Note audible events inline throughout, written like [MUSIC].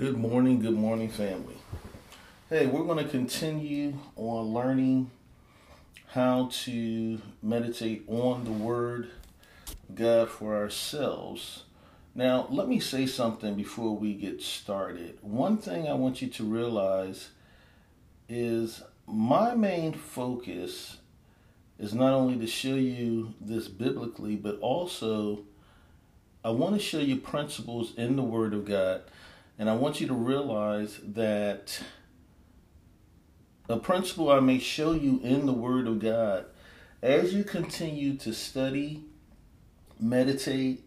Good morning, good morning, family. Hey, we're going to continue on learning how to meditate on the Word God for ourselves. Now, let me say something before we get started. One thing I want you to realize is my main focus is not only to show you this biblically, but also I want to show you principles in the Word of God. And I want you to realize that a principle I may show you in the Word of God, as you continue to study, meditate,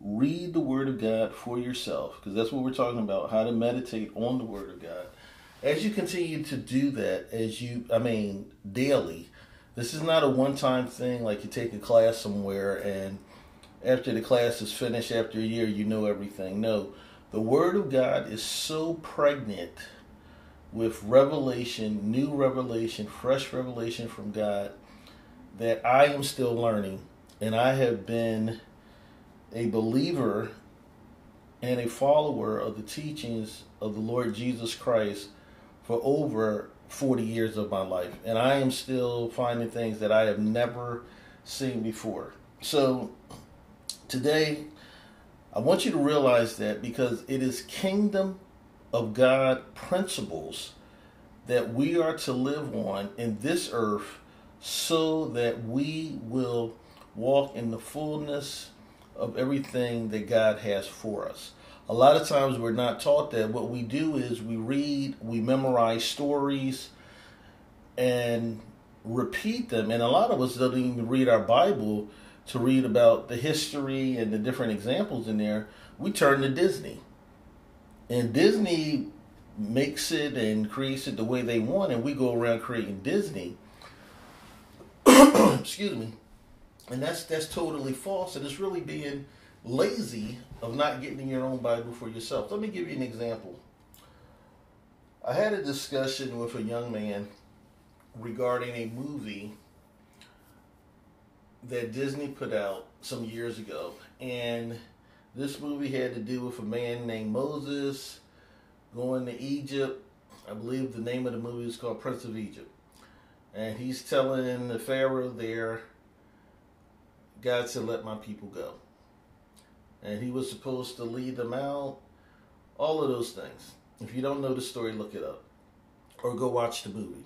read the Word of God for yourself, because that's what we're talking about how to meditate on the Word of God. As you continue to do that, as you, I mean, daily, this is not a one time thing like you take a class somewhere and after the class is finished, after a year, you know everything. No, the Word of God is so pregnant with revelation, new revelation, fresh revelation from God that I am still learning. And I have been a believer and a follower of the teachings of the Lord Jesus Christ for over 40 years of my life. And I am still finding things that I have never seen before. So today, I want you to realize that because it is kingdom of God principles that we are to live on in this earth so that we will walk in the fullness of everything that God has for us. A lot of times we're not taught that. What we do is we read, we memorize stories, and repeat them. And a lot of us don't even read our Bible to read about the history and the different examples in there. We turn to Disney. And Disney makes it and creates it the way they want, and we go around creating Disney. [CLEARS THROAT] Excuse me. And that's that's totally false, and it's really being lazy of not getting your own Bible for yourself. Let me give you an example. I had a discussion with a young man regarding a movie that Disney put out some years ago. And this movie had to do with a man named Moses going to Egypt. I believe the name of the movie is called Prince of Egypt. And he's telling the Pharaoh there, God said, let my people go. And he was supposed to lead them out. All of those things. If you don't know the story, look it up. Or go watch the movie.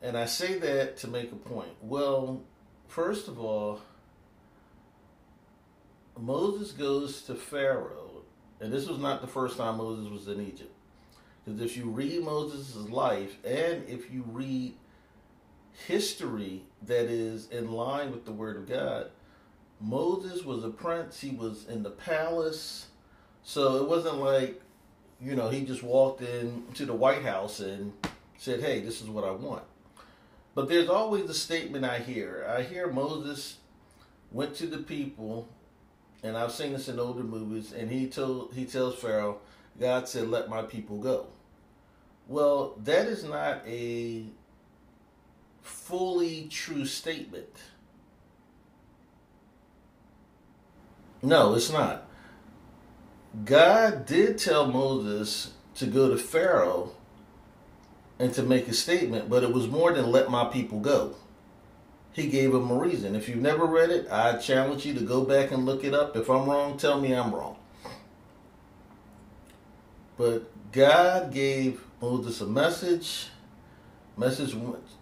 And I say that to make a point. Well, first of all, Moses goes to Pharaoh, and this was not the first time Moses was in Egypt. Because if you read Moses' life and if you read history that is in line with the Word of God, Moses was a prince, he was in the palace. So it wasn't like, you know, he just walked in to the White House and said, hey, this is what I want. But there's always a statement I hear. I hear Moses went to the people, and I've seen this in older movies, and he told he tells Pharaoh, God said, "Let my people go." Well, that is not a fully true statement. No, it's not. God did tell Moses to go to Pharaoh and to make a statement, but it was more than let my people go. He gave him a reason. If you've never read it, I challenge you to go back and look it up. If I'm wrong, tell me I'm wrong. But God gave Moses a message. Message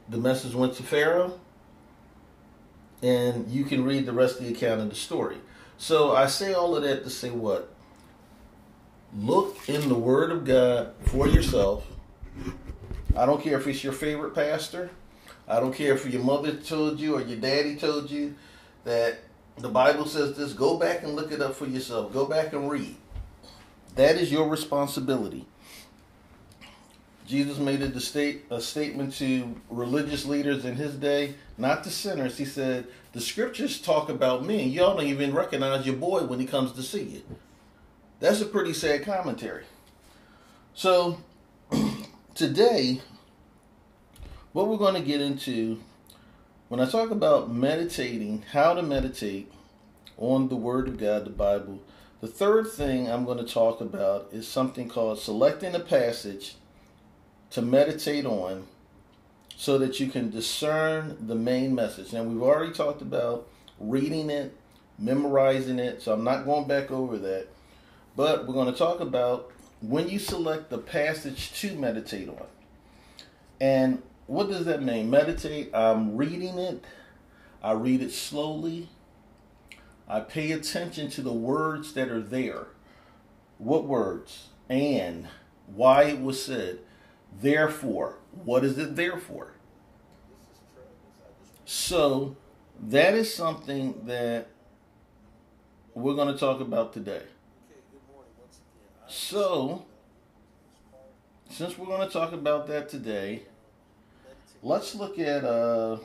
the message went to Pharaoh, and you can read the rest of the account of the story. So I say all of that to say what? Look in the Word of God for yourself I don't care if it's your favorite pastor. I don't care if your mother told you or your daddy told you that the Bible says this. Go back and look it up for yourself. Go back and read. That is your responsibility. Jesus made a, state, a statement to religious leaders in his day, not to sinners. He said, The scriptures talk about me, y'all don't even recognize your boy when he comes to see you. That's a pretty sad commentary. So, today, what we're going to get into, when I talk about meditating, how to meditate on the Word of God, the Bible, The third thing I'm going to talk about is something called selecting a passage to meditate on so that you can discern the main message. Now, we've already talked about reading it, memorizing it, so I'm not going back over that. But we're going to talk about when you select the passage to meditate on. And what does that mean? Meditate, I'm reading it, I read it slowly, I pay attention to the words that are there. What words? And why it was said. Therefore, what is it there for? So, that is something that we're going to talk about today. So, since we're going to talk about that today, let's look at uh,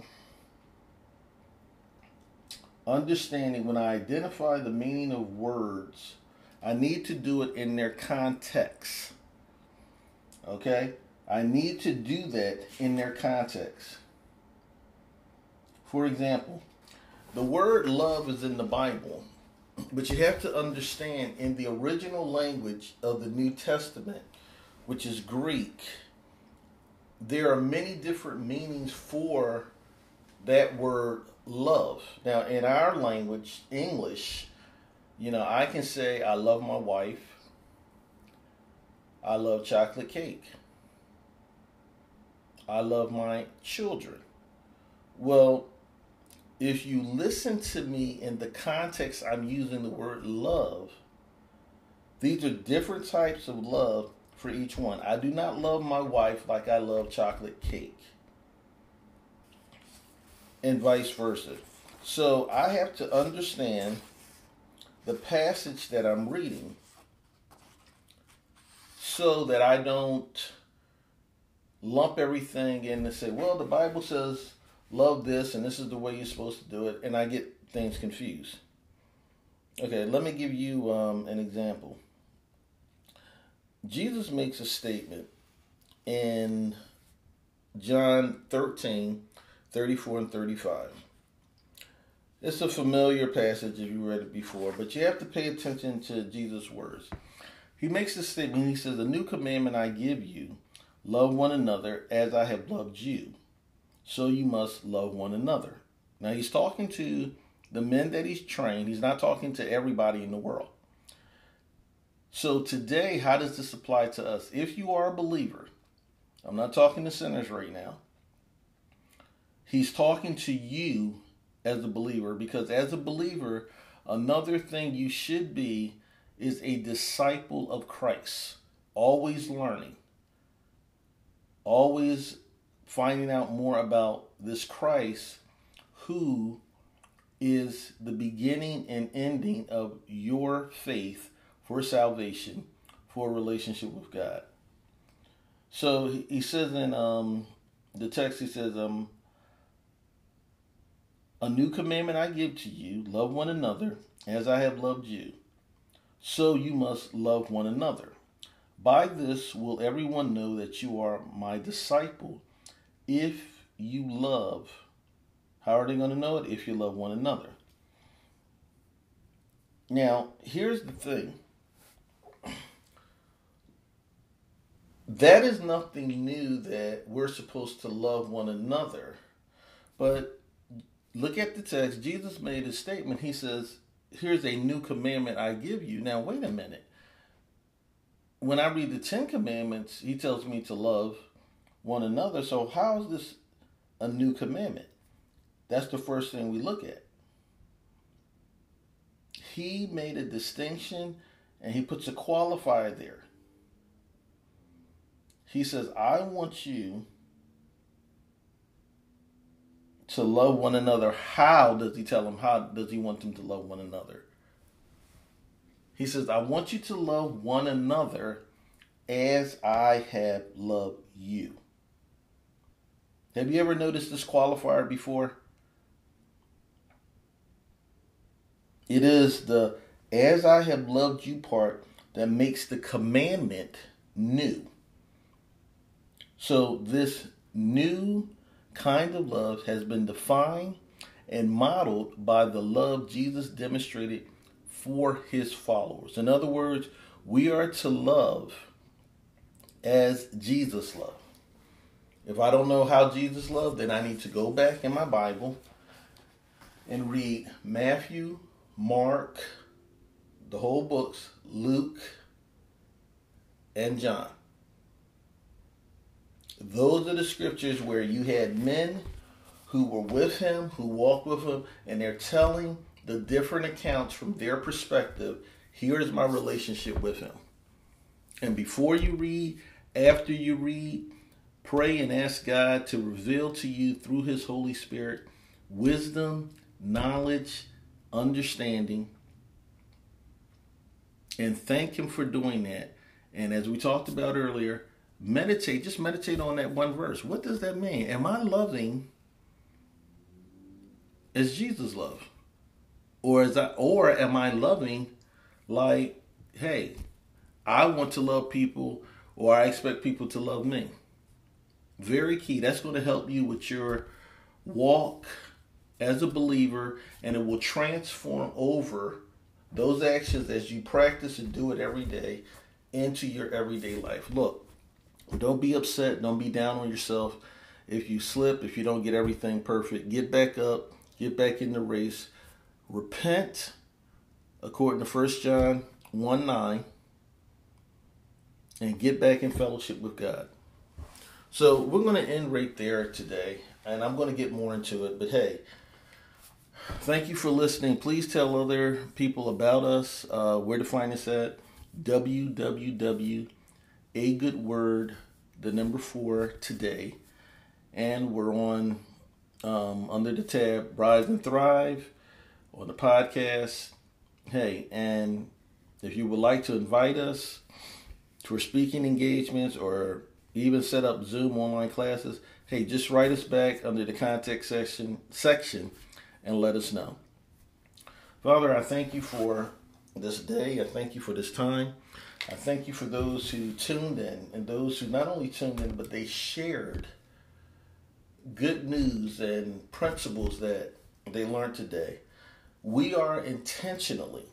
understanding when I identify the meaning of words, I need to do it in their context. Okay? I need to do that in their context. For example, the word love is in the Bible, but you have to understand in the original language of the New Testament, which is Greek, there are many different meanings for that word love. Now, in our language, English, you know, I can say I love my wife. I love chocolate cake. I love my children. Well, if you listen to me in the context I'm using the word love, these are different types of love for each one. I do not love my wife like I love chocolate cake, and vice versa. So I have to understand the passage that I'm reading so that I don't lump everything in and say, well, the Bible says love this and this is the way you're supposed to do it, and I get things confused. Okay, let me give you um, an example. Jesus makes a statement in John 13, 34 and 35. It's a familiar passage if you read it before, but you have to pay attention to Jesus' words. He makes a statement. He says, A new commandment I give you love one another as I have loved you. So you must love one another. Now he's talking to the men that he's trained. He's not talking to everybody in the world. So today, how does this apply to us? If you are a believer, I'm not talking to sinners right now. He's talking to you as a believer because as a believer, another thing you should be is a disciple of Christ, always learning, always finding out more about this Christ who is the beginning and ending of your faith for salvation, for a relationship with God. So he says in um, the text, he says, um, A new commandment I give to you love one another as I have loved you. So you must love one another. By this will everyone know that you are my disciple if you love. How are they going to know it? If you love one another. Now, here's the thing that is nothing new that we're supposed to love one another. But look at the text. Jesus made a statement. He says, Here's a new commandment I give you. Now, wait a minute. When I read the Ten Commandments, he tells me to love one another. So, how is this a new commandment? That's the first thing we look at. He made a distinction and he puts a qualifier there. He says, I want you to love one another. How does he tell them? How does he want them to love one another? He says, I want you to love one another as I have loved you. Have you ever noticed this qualifier before? It is the as I have loved you part that makes the commandment new. So, this new kind of love has been defined and modeled by the love Jesus demonstrated for his followers. In other words, we are to love as Jesus loved. If I don't know how Jesus loved, then I need to go back in my Bible and read Matthew, Mark, the whole books, Luke, and John. Those are the scriptures where you had men who were with him, who walked with him, and they're telling the different accounts from their perspective. Here's my relationship with him. And before you read, after you read, pray and ask God to reveal to you through his Holy Spirit wisdom, knowledge, understanding, and thank him for doing that. And as we talked about earlier, meditate, just meditate on that one verse. What does that mean? Am I loving as Jesus loved? Or is I or am I loving like, hey, I want to love people or I expect people to love me? Very key. That's going to help you with your walk as a believer and it will transform over those actions as you practice and do it every day into your everyday life. Look, don't be upset, don't be down on yourself. If you slip, if you don't get everything perfect, get back up, get back in the race, repent according to 1 John 1 9, and get back in fellowship with God. So we're going to end right there today, and I'm going to get more into it. But hey, Thank you for listening. Please tell other people about us. Uh, where to find us at www. A good word, the number four today, and we're on um, under the tab Rise and Thrive on the podcast. Hey, and if you would like to invite us for speaking engagements or even set up Zoom online classes, hey, just write us back under the contact section section and let us know. Father, I thank you for this day. I thank you for this time. I thank you for those who tuned in and those who not only tuned in, but they shared good news and principles that they learned today. We are intentionally,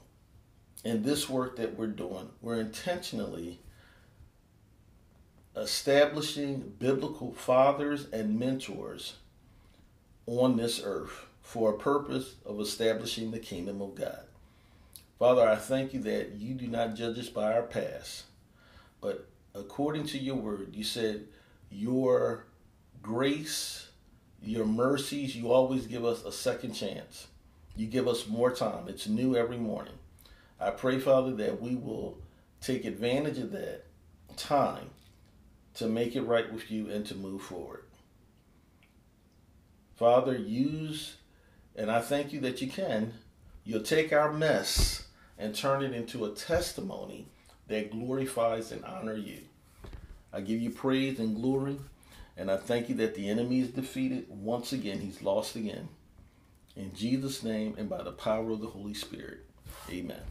in this work that we're doing, we're intentionally establishing biblical fathers and mentors on this earth for a purpose of establishing the kingdom of God. Father, I thank you that you do not judge us by our past, but according to your word, you said your grace, your mercies, you always give us a second chance. You give us more time. It's new every morning. I pray, Father, that we will take advantage of that time to make it right with you and to move forward. Father, use and I thank you that you can. You'll take our mess and turn it into a testimony that glorifies and honor you. I give you praise and glory, and I thank you that the enemy is defeated once again. He's lost again. In Jesus' name and by the power of the Holy Spirit. Amen.